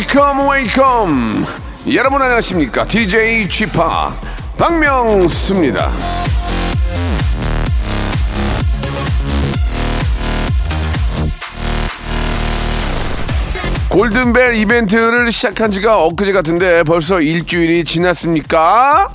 Welcome, welcome. 여러분 안녕하십니까? DJ p 박명수입니다. 골든벨 이벤트를 시작한 지가 엊그제 같은데 벌써 일주일이 지났습니까?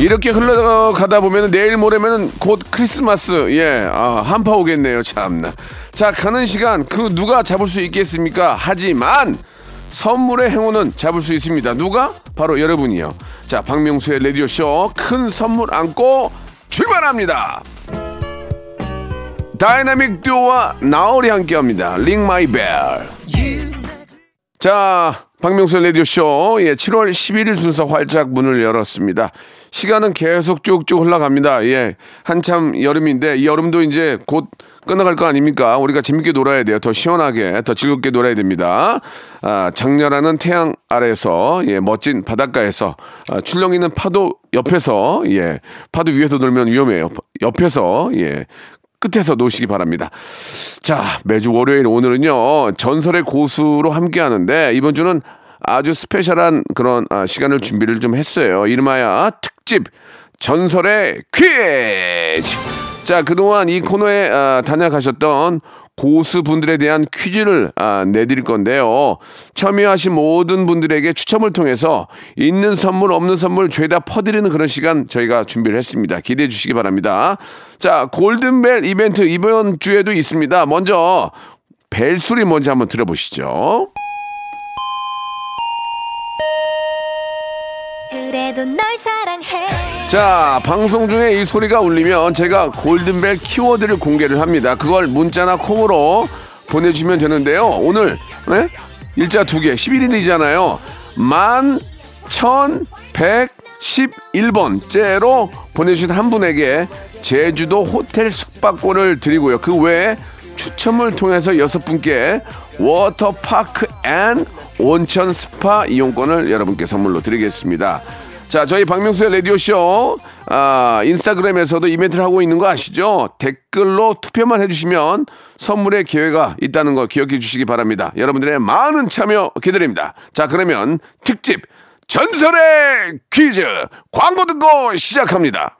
이렇게 흘러가다 보면 내일 모레면 곧 크리스마스. 예. 아, 한파 오겠네요 참나. 자 가는 시간 그 누가 잡을 수 있겠습니까? 하지만 선물의 행운은 잡을 수 있습니다. 누가? 바로 여러분이요. 자 박명수의 라디오 쇼 큰 선물 안고 출발합니다. 다이나믹 듀오와 나얼이 함께합니다. Ring My Bell 자, 박명수 라디오 쇼, 예, 7월 11일 순서 활짝 문을 열었습니다. 시간은 계속 쭉쭉 흘러갑니다. 예, 한참 여름인데, 이 여름도 이제 곧 끝나갈 거 아닙니까? 우리가 재밌게 놀아야 돼요. 더 시원하게, 더 즐겁게 놀아야 됩니다. 아, 장렬하는 태양 아래에서, 예, 멋진 바닷가에서, 아, 출렁이는 파도 옆에서, 예, 파도 위에서 놀면 위험해요. 옆에서, 예, 끝에서 노시기 바랍니다. 자, 매주 월요일 오늘은요, 전설의 고수로 함께 하는데, 이번 주는 아주 스페셜한 그런 아, 시간을 준비를 좀 했어요. 이름하여 특집 전설의 퀴즈! 자, 그동안 이 코너에 아, 다녀가셨던 고수분들에 대한 퀴즈를 아, 내드릴 건데요. 참여하신 모든 분들에게 추첨을 통해서 있는 선물, 없는 선물 죄다 퍼드리는 그런 시간 저희가 준비를 했습니다. 기대해 주시기 바랍니다. 자, 골든벨 이벤트 이번 주에도 있습니다. 먼저 벨 소리 먼저 한번 들어보시죠. 그래도 널 사랑해 자, 방송 중에 이 소리가 울리면 제가 골든벨 키워드를 공개를 합니다. 그걸 문자나 콩으로 보내주시면 되는데요. 오늘, 네? 일자 두 개, 11일이잖아요. 만, 천, 백, 11번째로 보내주신 한 분에게 제주도 호텔 숙박권을 드리고요. 그 외에 추첨을 통해서 여섯 분께 워터파크 and 온천 스파 이용권을 여러분께 선물로 드리겠습니다. 자, 저희 박명수의 라디오쇼, 아, 인스타그램에서도 이벤트를 하고 있는 거 아시죠? 댓글로 투표만 해주시면 선물의 기회가 있다는 걸 기억해 주시기 바랍니다. 여러분들의 많은 참여 기다립니다. 자, 그러면 특집 전설의 퀴즈 광고 듣고 시작합니다.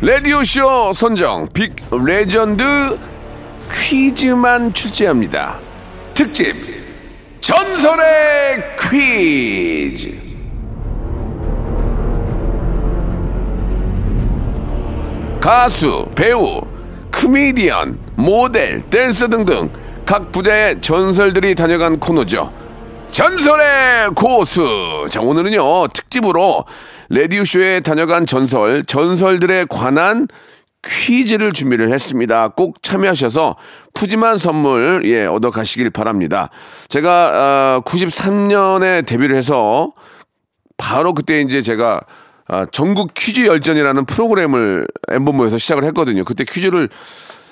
라디오쇼 선정 big legend 퀴즈만 출제합니다. 특집 전설의 퀴즈. 가수, 배우, 코미디언, 모델, 댄서 등등 각 분야의 전설들이 다녀간 코너죠. 전설의 고수. 자, 오늘은요, 특집으로 레디오쇼에 다녀간 전설, 전설들에 관한 퀴즈를 준비를 했습니다. 꼭 참여하셔서 푸짐한 선물, 예, 얻어 가시길 바랍니다. 제가, 어, 93년에 데뷔를 해서 바로 그때 이제 제가 아, 전국 퀴즈 열전이라는 프로그램을 엠본부에서 시작을 했거든요. 그때 퀴즈를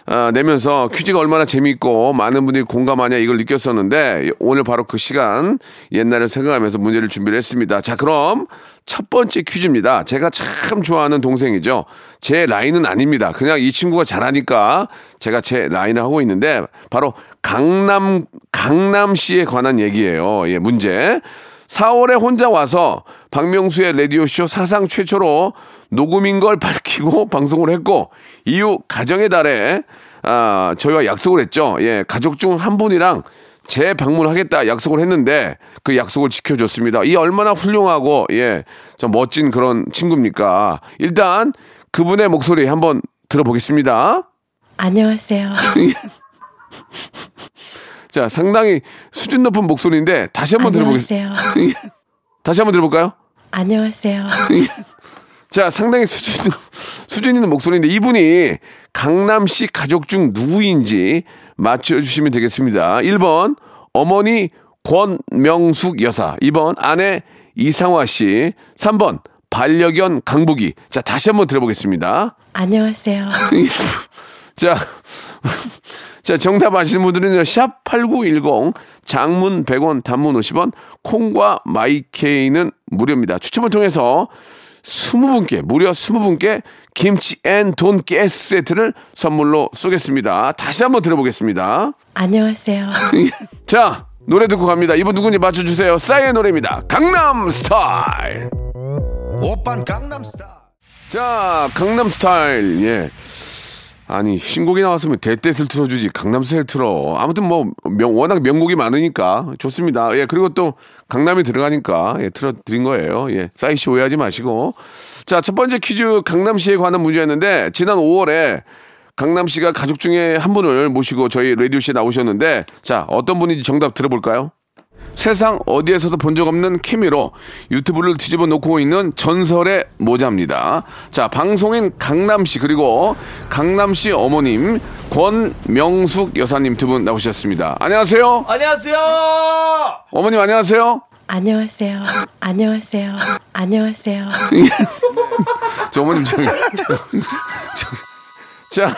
아, 내면서 퀴즈가 얼마나 재미있고 많은 분들이 공감하냐 이걸 느꼈었는데 오늘 바로 그 시간 옛날을 생각하면서 문제를 준비를 했습니다. 자, 그럼 첫 번째 퀴즈입니다. 제가 참 좋아하는 동생이죠. 제 라인은 아닙니다. 그냥 이 친구가 잘하니까 제가 제 라인을 하고 있는데 바로 강남 강남시에 관한 얘기예요. 예, 문제. 4월에 혼자 와서 박명수의 라디오쇼 사상 최초로 녹음인 걸 밝히고 방송을 했고 이후 가정의 달에 아, 저희와 약속을 했죠. 예, 가족 중 한 분이랑 재방문하겠다 약속을 했는데 그 약속을 지켜줬습니다. 이 얼마나 훌륭하고 예, 좀 멋진 그런 친구입니까? 일단 그분의 목소리 한번 들어보겠습니다. 안녕하세요. 자, 상당히 수준 높은 목소리인데 다시 한번 들어보겠습니다. 안녕하세요. 다시 한번 들어볼까요? 안녕하세요. 자, 상당히 수준, 수준 있는 목소리인데 이분이 강남시 가족 중 누구인지 맞춰주시면 되겠습니다. 1번, 어머니 권명숙 여사. 2번, 아내 이상화 씨. 3번, 반려견 강북이. 자, 다시 한번 들어보겠습니다. 안녕하세요. 자, 자, 정답 아시는 분들은 샵8910 장문 100원, 단문 50원, 콩과 마이케이는 무료입니다. 추첨을 통해서 20분께, 무려 20분께 김치 앤돈 가스 세트를 선물로 쏘겠습니다. 다시 한번 들어보겠습니다. 안녕하세요. 자, 노래 듣고 갑니다. 이분 누군지 맞춰주세요. 싸이의 노래입니다. 강남 스타일. 오빤 강남 스타일 자, 강남 스타일. 예. 아니, 신곡이 나왔으면 대댓을 틀어주지. 강남스타일 틀어. 아무튼 뭐, 명, 워낙 명곡이 많으니까 좋습니다. 예, 그리고 또 강남이 들어가니까 예, 틀어드린 거예요. 예, 싸이씨 오해하지 마시고. 자, 첫 번째 퀴즈 강남시에 관한 문제였는데, 지난 5월에 강남시가 가족 중에 한 분을 모시고 저희 라디오쇼에 나오셨는데, 자, 어떤 분인지 정답 들어볼까요? 세상 어디에서도 본 적 없는 케미로 유튜브를 뒤집어 놓고 있는 전설의 모자입니다. 자, 방송인 강남씨 그리고 강남씨 어머님 권명숙 여사님 두 분 나오셨습니다. 안녕하세요. 안녕하세요. 어머님 안녕하세요. 안녕하세요. 안녕하세요. 안녕하세요. 저 어머님 저기 저, 저, 자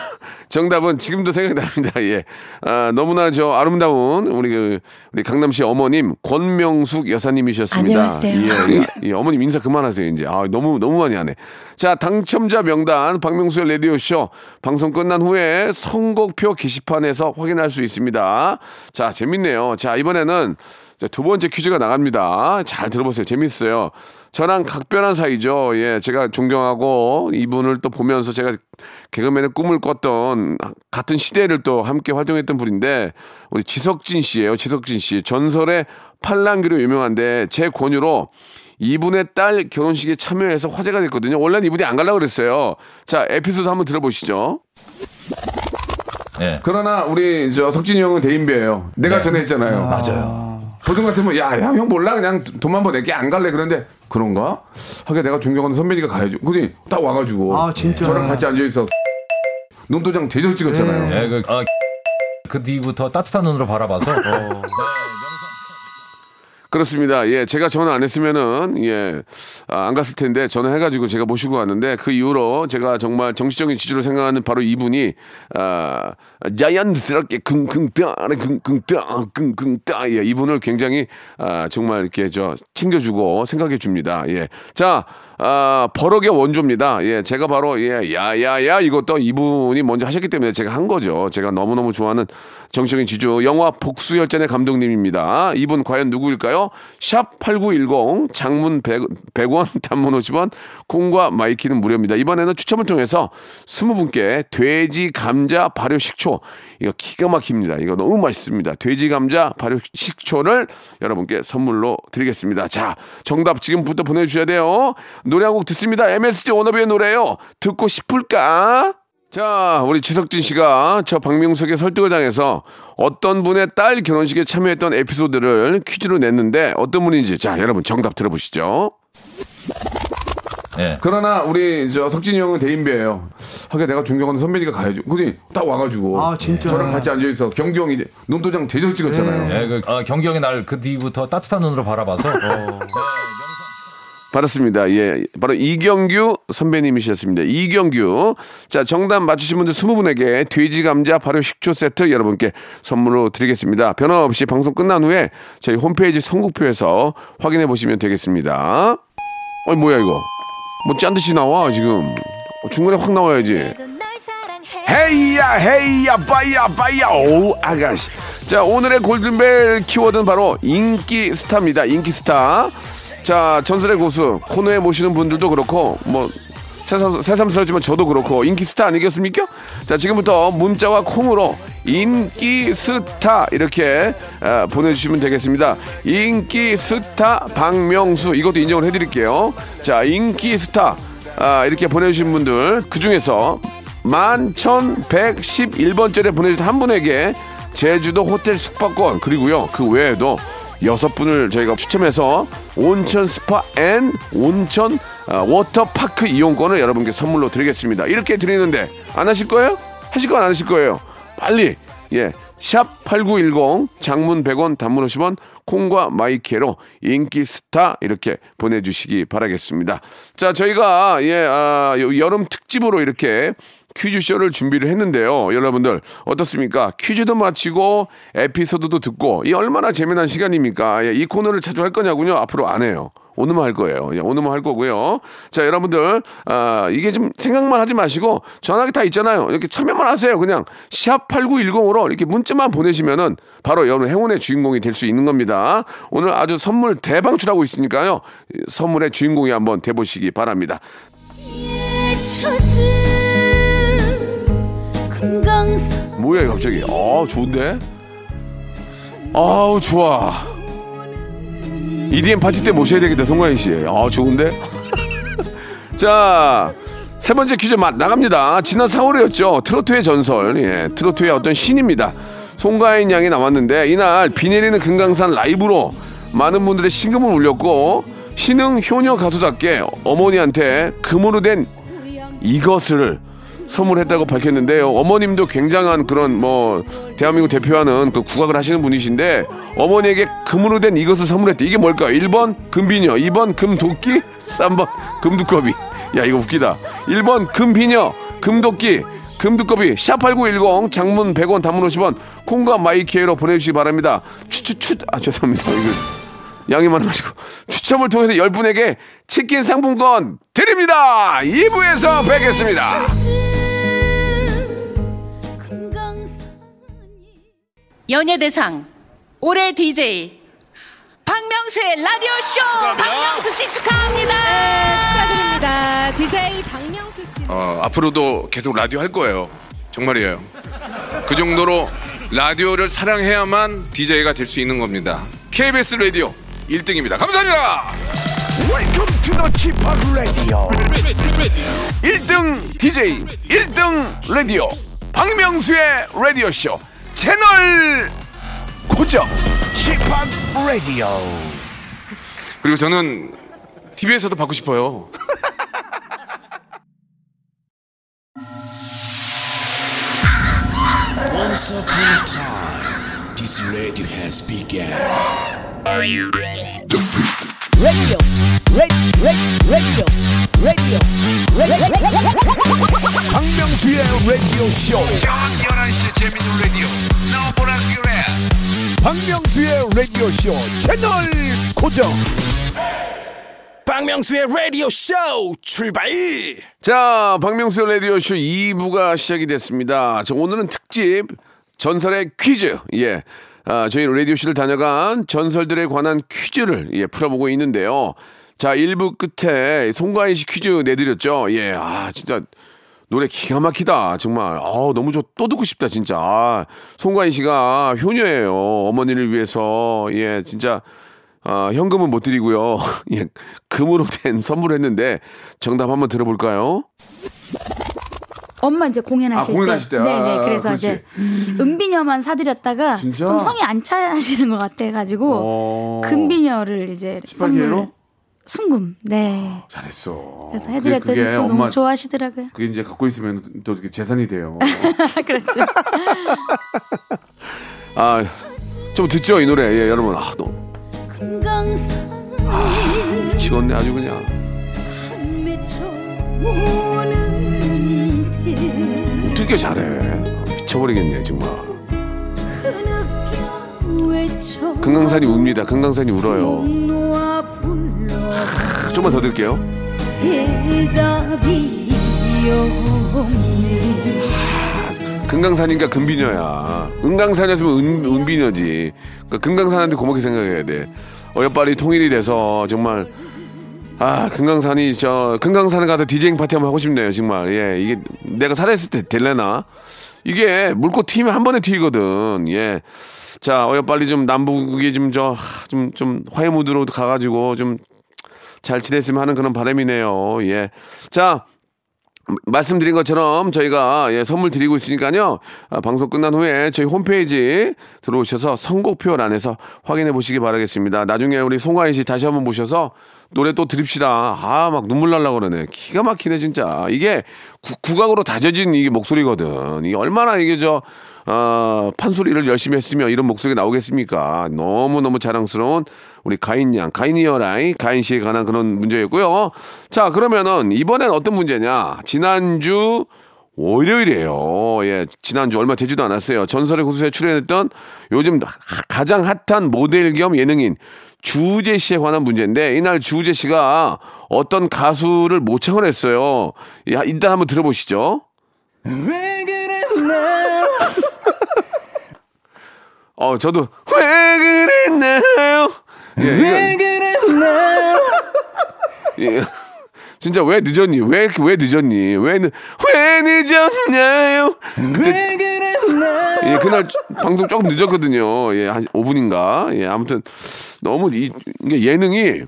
정답은 지금도 생각이 납니다. 예, 아, 너무나 저 아름다운 우리 그 우리 강남시 어머님 권명숙 여사님이셨습니다. 안녕하세요. 예, 예, 예, 어머님 인사 그만하세요 이제. 아 너무 너무 많이 하네. 자 당첨자 명단 박명수의 라디오 쇼 방송 끝난 후에 선곡표 게시판에서 확인할 수 있습니다. 자 재밌네요. 자 이번에는 자, 두 번째 퀴즈가 나갑니다. 잘 들어보세요. 재밌어요. 저랑 각별한 사이죠. 예, 제가 존경하고 이분을 또 보면서 제가 개그맨의 꿈을 꿨던 같은 시대를 또 함께 활동했던 분인데 우리 지석진 씨예요. 지석진 씨. 전설의 팔랑귀로 유명한데 제 권유로 이분의 딸 결혼식에 참여해서 화제가 됐거든요. 원래는 이분이 안 가려고 그랬어요. 자, 에피소드 한번 들어보시죠. 예. 그러나 우리 저 석진이 형은 대인배예요. 내가 전에 했잖아요. 맞아요. 보통 같으면 야, 야, 형 몰라 그냥 돈만 번 낼게 안 갈래 그런데 그런가? 하게 내가 존경하는 선배니까 가야죠. 그니 딱 와가지고 아, 진짜. 저랑 같이 앉아 있어. 눈도장 대접 찍었잖아요. 예, 그, 아, 그 뒤부터 따뜻한 눈으로 바라봐서 어, 그렇습니다. 예, 제가 전화 안 했으면은 예, 아, 안 갔을 텐데 전화해가지고 제가 모시고 왔는데 그 이후로 제가 정말 정치적인 지주로 생각하는 바로 이분이 아, 자연스럽게 긍긍따, 긍긍따, 긍긍따, 예, 이분을 굉장히 아, 정말 이렇게 저 챙겨주고 생각해 줍니다. 예, 자. 아, 버럭의 원조입니다. 예, 제가 바로, 예, 야, 야, 야, 이것도 이분이 먼저 하셨기 때문에 제가 한 거죠. 제가 너무너무 좋아하는 정치적인 지주, 영화 복수열전의 감독님입니다. 이분 과연 누구일까요? 샵 8910, 장문 100, 100원, 단문 50원, 콩과 마이케이는 무료입니다. 이번에는 추첨을 통해서 20분께 돼지 감자 발효 식초, 이거 기가 막힙니다. 이거 너무 맛있습니다. 돼지 감자 발효 식초를 여러분께 선물로 드리겠습니다. 자, 정답 지금부터 보내 주셔야 돼요. 노래 한 곡 듣습니다. MSG 워너비의 노래요. 듣고 싶을까? 자, 우리 지석진 씨가 저 박명수의 설득을 당해서 어떤 분의 딸 결혼식에 참여했던 에피소드를 퀴즈로 냈는데 어떤 분인지 자, 여러분 정답 들어보시죠. 예. 그러나 우리 저 석진이 형은 대인배예요. 하게 내가 존경하는 선배니까 가야죠. 그니 딱 와가지고 아, 진짜. 저랑 같이 앉아 있어. 경기 형이 눈도장 대접 찍었잖아요. 예, 그, 아, 경경의 날그 뒤부터 따뜻한 눈으로 바라봐서 어, 받았습니다. 예. 바로 이경규 선배님이셨습니다. 이경규. 자, 정답 맞추신 분들 20분에게 돼지 감자 발효 식초 세트 여러분께 선물로 드리겠습니다. 변함없이 방송 끝난 후에 저희 홈페이지 선곡표에서 확인해 보시면 되겠습니다. 어이, 뭐야, 이거. 뭐 짠 듯이 나와, 지금. 어, 중간에 확 나와야지. 헤이야 헤이야 빠이야 빠이야 오 아가씨 자 오늘의 골든벨 키워드는 바로 인기 스타입니다 인기 스타 자 전설의 고수 코너에 모시는 분들도 그렇고 뭐 새삼, 새삼스럽지만 저도 그렇고 인기 스타 아니겠습니까 자 지금부터 문자와 콩으로 인기 스타 이렇게 아, 보내주시면 되겠습니다. 인기 스타 박명수 이것도 인정을 해드릴게요. 자 인기 스타 아, 이렇게 보내주신 분들 그 중에서 11,111번째를 보내주신 한 분에게 제주도 호텔 숙박권 그리고요 그 외에도 여섯 분을 저희가 추첨해서 온천 스파 and 온천 아, 워터파크 이용권을 여러분께 선물로 드리겠습니다. 이렇게 드리는데 안 하실 거예요? 하실 건 안 하실 거예요? 빨리 예. 샵 8910 장문 100원 단문 50원 콩과 마이케이로 인기 스타 이렇게 보내주시기 바라겠습니다. 자 저희가 예 아, 요- 여름 특집으로 이렇게 퀴즈쇼를 준비를 했는데요. 여러분들 어떻습니까? 퀴즈도 마치고 에피소드도 듣고 이 얼마나 재미난 시간입니까? 예, 이 코너를 자주 할 거냐고요. 앞으로 안 해요. 오늘만 할 거예요. 예, 오늘만 할 거고요. 자, 여러분들, 아, 이게 좀 생각만 하지 마시고 전화기 다 있잖아요. 이렇게 참여만 하세요. 그냥 샵8910으로 이렇게 문자만 보내시면은 바로 여러분 행운의 주인공이 될 수 있는 겁니다. 오늘 아주 선물 대방출하고 있으니까요. 이 선물의 주인공이 한번 돼보시기 바랍니다. 뭐야, 갑자기. 아, 좋은데? 아우, 좋아. EDM 파티 때 모셔야 되겠다, 송가인 씨. 아, 좋은데? 자, 세 번째 퀴즈 마- 나갑니다. 지난 4월이었죠. 트로트의 전설. 예, 트로트의 어떤 신입니다. 송가인 양이 나왔는데, 이날 비 내리는 금강산 라이브로 많은 분들의 신금을 울렸고, 신흥 효녀 가수답게 어머니한테 금으로 된 이것을 선물했다고 밝혔는데요. 어머님도 굉장한 그런 뭐 대한민국 대표하는 그 국악을 하시는 분이신데 어머니에게 금으로 된 이것을 선물했대. 이게 뭘까요? 1번 금비녀, 2번 금도끼, 3번 금두꺼비. 야 이거 웃기다. 1번 금비녀, 금도끼, 금두꺼비 샵8910 장문 100원 단문 50원 콩과 마이키에로 보내주시기 바랍니다. 추추추 아 죄송합니다. 이거 양이 많아가지고 추첨을 통해서 10분에게 치킨 상품권 드립니다. 2부에서 뵙겠습니다. 연예대상 올해 DJ 박명수의 라디오 쇼 박명수 씨 축하합니다. 축하드립니다. DJ 박명수 씨. 어, 앞으로도 계속 라디오 할 거예요. 정말이에요. 그 정도로 라디오를 사랑해야만 DJ가 될 수 있는 겁니다. KBS 라디오 1등입니다. 감사합니다. Welcome to the Chip Radio. 1등 DJ, 1등 라디오 박명수의 라디오 쇼 채널 고정. Chip Radio. 그리고 저는 TV에서도 받고 싶어요. Once upon a time, this radio has begun. radio, radio, radio, radio, 박명수의 라디오 쇼. 저녁 11시 재밌는 라디오. 너보라 그래. 박명수의 라디오 쇼 채널 고정. 박명수의 라디오 쇼 출발! 자, 박명수의 라디오 쇼 2부가 시작이 됐습니다. 자, 오늘은 특집 전설의 퀴즈. 예. 아, 저희 라디오 쇼를 다녀간 전설들에 관한 퀴즈를 예, 풀어보고 있는데요. 자, 1부 끝에 송가인 씨 퀴즈 내드렸죠. 예. 아, 진짜 노래 기가 막히다. 정말. 아, 너무 좋, 또 듣고 싶다, 진짜. 아, 송가인 씨가 효녀예요. 어머니를 위해서. 예, 진짜. 아, 현금은 못 드리고요. 예, 금으로 된 선물을 했는데 정답 한번 들어볼까요? 엄마 이제 공연하실 아, 공연하실 때. 때. 아, 네네. 아, 그래서 그렇지. 이제 은비녀만 사드렸다가 진짜? 좀 성이 안 차시는 것 같아가지고 어. 금비녀를 이제 18K 선물 로? 순금. 네. 잘했어. 그래서 그게- 해드렸더니 그게 또 엄마 너무 좋아하시더라고요. 그게 이제 갖고 있으면 또 이렇게 재산이 돼요. 그렇죠. 아, 좀 듣죠 이 노래. 예, 여러분. 아, 너무 금강산 미치겠네 아주 그냥. 어떻게 잘해? 미쳐버리겠네 정말. 금강산이 웁니다. 금강산이 울어요. 좀만 더 들게요. 없네 금강산인가 금비녀야. 은강산이었으면 은, 은비녀지. 그러니까 금강산한테 고맙게 생각해야 돼. 어여빨리 통일이 돼서 정말 아 금강산이 저 금강산에 가서 디제잉 파티 한번 하고 싶네요 정말. 예 이게 내가 살아있을 때 될래나? 이게 물고 튀면 한 번에 튀거든. 예. 자, 어여 빨리 좀 남북이 좀 저 좀좀 화해 무드로 가가지고 좀 잘 지냈으면 하는 그런 바람이네요. 예. 자, 말씀드린 것처럼 저희가 예, 선물 드리고 있으니까요. 아, 방송 끝난 후에 저희 홈페이지 들어오셔서 선곡표란에서 확인해 보시기 바라겠습니다. 나중에 우리 송하인 씨 다시 한번 모셔서 노래 또 드립시다. 아, 막 눈물 날라 그러네. 기가 막히네, 진짜. 이게 구, 국악으로 다져진 이게 목소리거든. 이게 얼마나 이게 저, 어, 판소리를 열심히 했으면 이런 목소리가 나오겠습니까? 너무너무 자랑스러운 우리 가인 양, 가인이어라이, 가인 씨에 관한 그런 문제였고요. 자, 그러면은 이번엔 어떤 문제냐? 지난주 월요일이에요. 예, 지난주 얼마 되지도 않았어요. 전설의 고수에 출연했던 요즘 가장 핫한 모델 겸 예능인 주우재 씨에 관한 문제인데 이날 주우재 씨가 어떤 가수를 모창을 했어요. 야, 일단 한번 들어보시죠. 왜 그랬나 어, 저도 왜 그랬나요? 예, 왜 그랬나 예. 진짜 왜 늦었니? 왜, 왜 늦었니? 왜, 늦- 왜 늦었나요? 그때, 왜 그랬나 예, 그날 방송 조금 늦었거든요. 예, 한 5분인가? 예, 아무튼 너무 이, 이게 예능이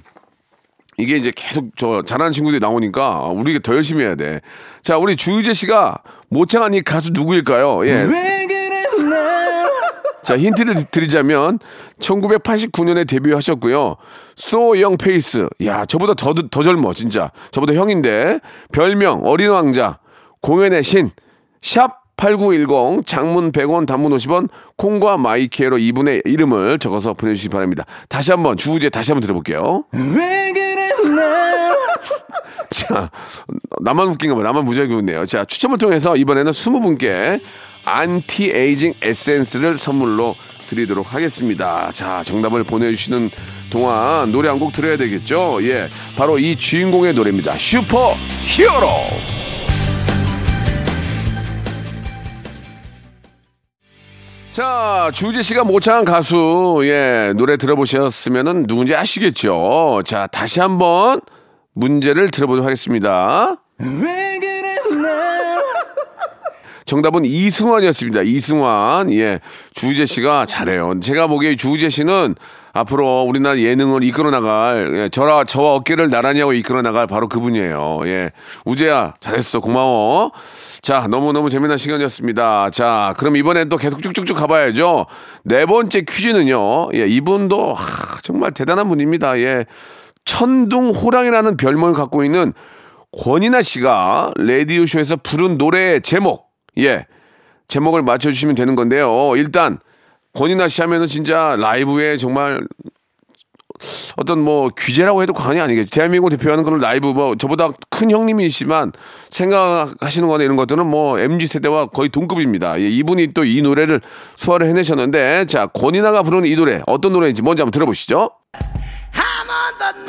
이게 이제 계속 저 잘하는 친구들이 나오니까 우리가 더 열심히 해야 돼. 자, 우리 주우재 씨가 모창한 이 가수 누구일까요? 예. 자, 힌트를 드리자면 1989년에 데뷔하셨고요. 소년 face. 야, 저보다 더, 더 젊어, 진짜. 저보다 형인데. 별명, 어린 왕자. 공연의 신. 샵 8910 장문 100원 단문 50원 콩과 my K로 이분의 이름을 적어서 보내주시기 바랍니다. 다시 한 번 주우재 다시 한번 들어볼게요. 왜 그랬나 자, 나만 웃긴가 봐. 나만 무지하게 웃네요. 자, 추첨을 통해서 이번에는 20분께 안티에이징 에센스를 선물로 드리도록 하겠습니다. 자, 정답을 보내주시는 동안 노래 한 곡 들어야 되겠죠? 예. 바로 이 주인공의 노래입니다. 슈퍼 히어로! 자, 주재 씨가 모창한 가수, 예, 노래 들어보셨으면은 누군지 아시겠죠? 자, 다시 한번 문제를 들어보도록 하겠습니다. 정답은 이승환이었습니다. 이승환. 예. 주우재 씨가 잘해요. 제가 보기에 주우재 씨는 앞으로 우리나라 예능을 이끌어 나갈, 예, 저라, 저와 어깨를 나란히 하고 이끌어 나갈 바로 그분이에요. 예. 우재야, 잘했어. 고마워. 자, 너무너무 재미난 시간이었습니다. 자, 그럼 이번엔 또 계속 쭉쭉쭉 가봐야죠. 네 번째 퀴즈는요. 예, 이분도, 하, 정말 대단한 분입니다. 예. 천둥 호랑이라는 별명을 갖고 있는 권이나 씨가 라디오쇼에서 부른 노래의 제목, 예, 제목을 맞춰주시면 되는 건데요. 일단, 권이나 씨 하면은 진짜 라이브에 정말 어떤 뭐 규제라고 해도 과언이 아니겠죠. 대한민국 대표하는 그런 라이브 뭐 저보다 큰 형님이시지만 생각하시는 거나 이런 것들은 뭐 MZ 세대와 거의 동급입니다. 예, 이분이 또 이 노래를 소화를 해내셨는데 자 권이나가 부르는 이 노래 어떤 노래인지 먼저 한번 들어보시죠. I'm on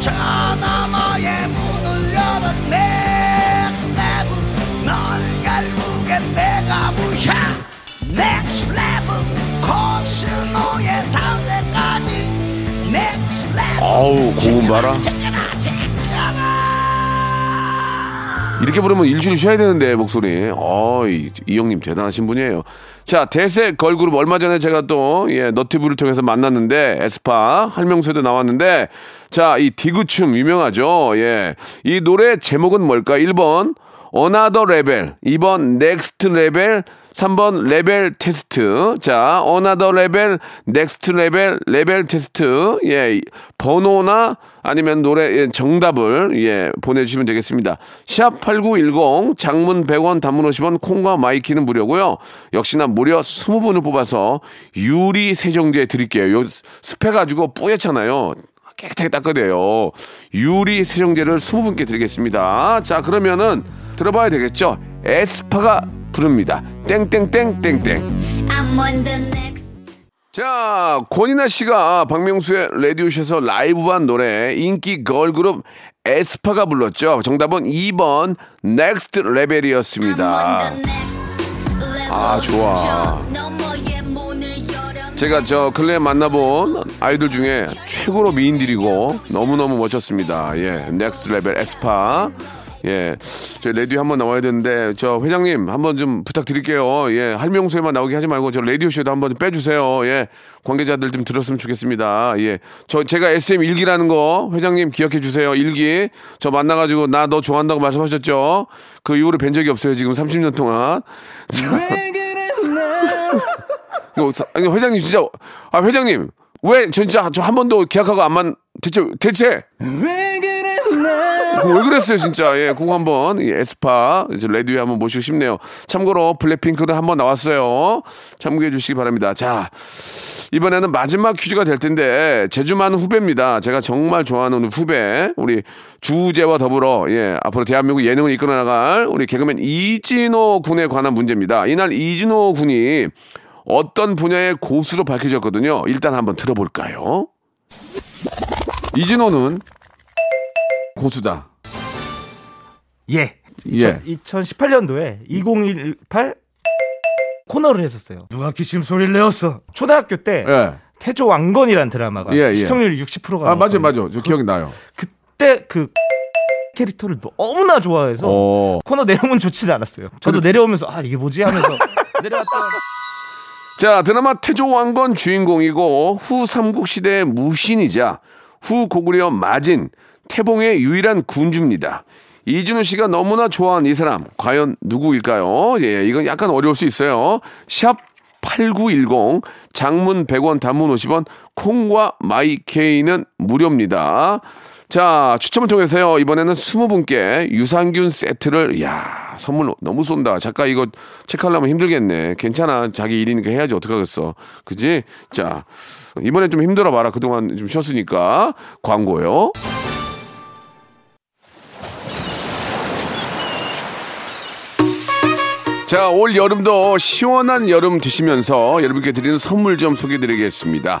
저 너머의 문을 next 가 부셔 next level 코스모에 닿을 때까지 next level 어우 고음 봐라. 챙겨라 챙겨라 이렇게 부르면 일주일 쉬어야 되는데 목소리. 어, 이, 이 형님 대단하신 분이에요. 자, 대세 걸그룹 얼마 전에 제가 또 예, 너튜브를 통해서 만났는데 에스파 할명수에도 나왔는데 자, 이 디귿춤 유명하죠. 예. 이 노래 제목은 뭘까? 1번 another level, 2번 next level, 3번 레벨 테스트. 자, another level, next level, 레벨 테스트. 예, 번호나 아니면 노래 예, 정답을 예, 보내주시면 되겠습니다. 샵 8910 장문 100원 단문 50원 콩과 my K는 무료고요. 역시나 무려 20분을 뽑아서 유리 세정제 드릴게요. 요 습해 가지고 뿌옇잖아요. 깨끗하게 닦아야 돼요. 유리 세정제를 20분께 드리겠습니다. 자, 그러면은 들어봐야 되겠죠? 에스파가 부릅니다. 땡땡땡땡땡. 자, 권이나 씨가 박명수의 라디오쇼에서 라이브한 노래 인기 걸그룹 에스파가 불렀죠. 정답은 2번 next level이었습니다. 아, 좋아. 제가 저 근래에 만나본 아이돌 중에 최고로 미인들이고 너무너무 멋졌습니다. 예, next level 에스파. 예. 저 라디오 한번 나와야 되는데, 저 회장님 한번 좀 부탁드릴게요. 예. 할명수에만 나오게 하지 말고 저 라디오 쇼도 한번 좀 빼주세요. 예. 관계자들 좀 들었으면 좋겠습니다. 예. 저, 제가 SM 일기라는 거 회장님 기억해 주세요. 일기. 저 만나 가지고 나 너 좋아한다고 말씀하셨죠? 그 이후로 뵌 적이 없어요. 지금 30년 동안. 아니 회장님 진짜 아 회장님. 왜 진짜 저 한 번도 계약하고 안만 대체 대체? 그거 왜 그랬어요 진짜? 예 그거 한번 이 에스파 이제 레디오에 한번 모시고 싶네요. 참고로 블랙핑크도 한번 나왔어요. 참고해 주시기 바랍니다. 자 이번에는 마지막 퀴즈가 될 텐데 제주 많은 후배입니다. 제가 정말 좋아하는 후배 우리 주제와 더불어 예 앞으로 대한민국 예능을 이끌어 나갈 우리 개그맨 이진호 군에 관한 문제입니다. 이날 이진호 군이 어떤 분야의 고수로 밝혀졌거든요. 일단 한번 들어볼까요? 이진호는 고수다. 예. 예. 2018년도에 2018 코너를 했었어요. 누가 기침 소리를 내었어? 초등학교 때 예. 태조 왕건이라는 드라마가 예, 예. 시청률이 60%가 아, 맞아, 맞아. 저 기억이 나요. 그때 그 캐릭터를 너무나 좋아해서 어. 코너 내용은 좋지는 않았어요. 저도 내려오면서 아 이게 뭐지 하면서 내려왔다가 자, 드라마 태조왕건 주인공이고 후 삼국시대의 무신이자 후 고구려 마진, 태봉의 유일한 군주입니다. 이준호 씨가 너무나 좋아하는 이 사람 과연 누구일까요? 예, 이건 약간 어려울 수 있어요. 샵 8910 장문 100원 단문 50원 콩과 마이케이는 무료입니다. 자, 추첨을 통해서요. 이번에는 20분께 유산균 세트를 야, 선물 너무 쏜다. 작가 이거 체크하려면 힘들겠네. 괜찮아. 자기 일이니까 해야지 어떡하겠어. 그지? 자, 이번엔 좀 힘들어 봐라. 그동안 좀 쉬었으니까. 광고요. 자, 올 여름도 시원한 여름 드시면서 여러분께 드리는 선물 좀 소개해 드리겠습니다.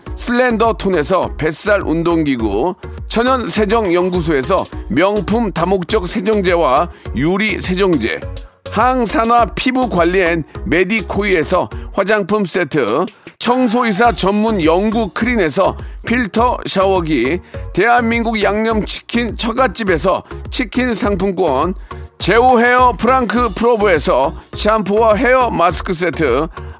슬렌더 톤에서 뱃살 운동기구, 천연 세정 연구소에서 명품 다목적 세정제와 유리 세정제, 항산화 피부 관리엔 메디코이에서 화장품 세트, 청소이사 전문 영구 크린에서 필터 샤워기, 대한민국 양념치킨 처갓집에서 치킨 상품권, 제오 헤어 프랑크 프로브에서 샴푸와 헤어 마스크 세트,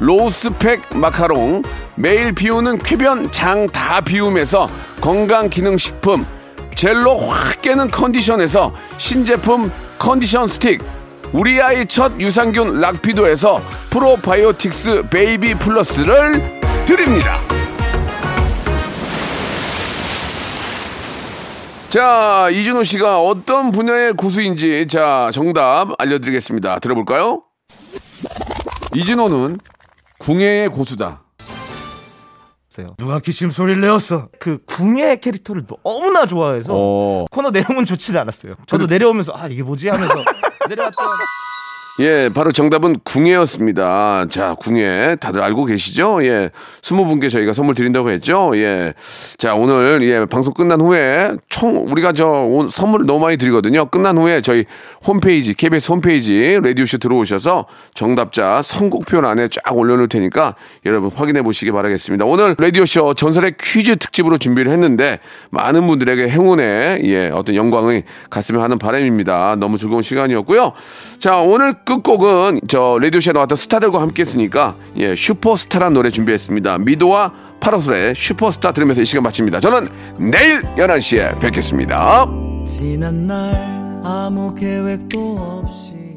로스팩 마카롱, 매일 비우는 쾌변 장 다 비움에서 건강기능식품, 젤로 확 깨는 컨디션에서 신제품 컨디션 스틱, 우리 아이 첫 유산균 락피도에서 프로바이오틱스 베이비 플러스를 드립니다. 자, 이준호 씨가 어떤 분야의 고수인지 자, 정답 알려드리겠습니다. 들어볼까요? 이준호는 궁예의 고수다. 누가 기침 소리를 내었어? 그 궁예 캐릭터를 너무나 좋아해서 어. 코너 내용은 좋지 않았어요. 저도 내려오면서 아 이게 뭐지 하면서 내려왔던 예, 바로 정답은 궁예였습니다. 자, 궁예. 다들 알고 계시죠? 예. 스무 분께 저희가 선물 드린다고 했죠? 예. 자, 오늘, 예, 방송 끝난 후에 총, 우리가 저, 오- 선물을 너무 많이 드리거든요. 끝난 후에 저희 홈페이지, KBS 홈페이지, 라디오쇼 들어오셔서 정답자 선곡표 안에 쫙 올려놓을 테니까 여러분 확인해 보시기 바라겠습니다. 오늘 라디오쇼 전설의 퀴즈 특집으로 준비를 했는데 많은 분들에게 행운의, 예, 어떤 영광이 갔으면 하는 바람입니다. 너무 즐거운 시간이었고요. 자, 오늘 끝곡은 저 라디오쇼에 나왔던 스타들과 함께 했으니까 예, 슈퍼스타란 노래 준비했습니다. 미도와 파라솔의 슈퍼스타 들으면서 이 시간 마칩니다. 저는 내일 11시에 뵙겠습니다. 지난 날 아무 계획도 없이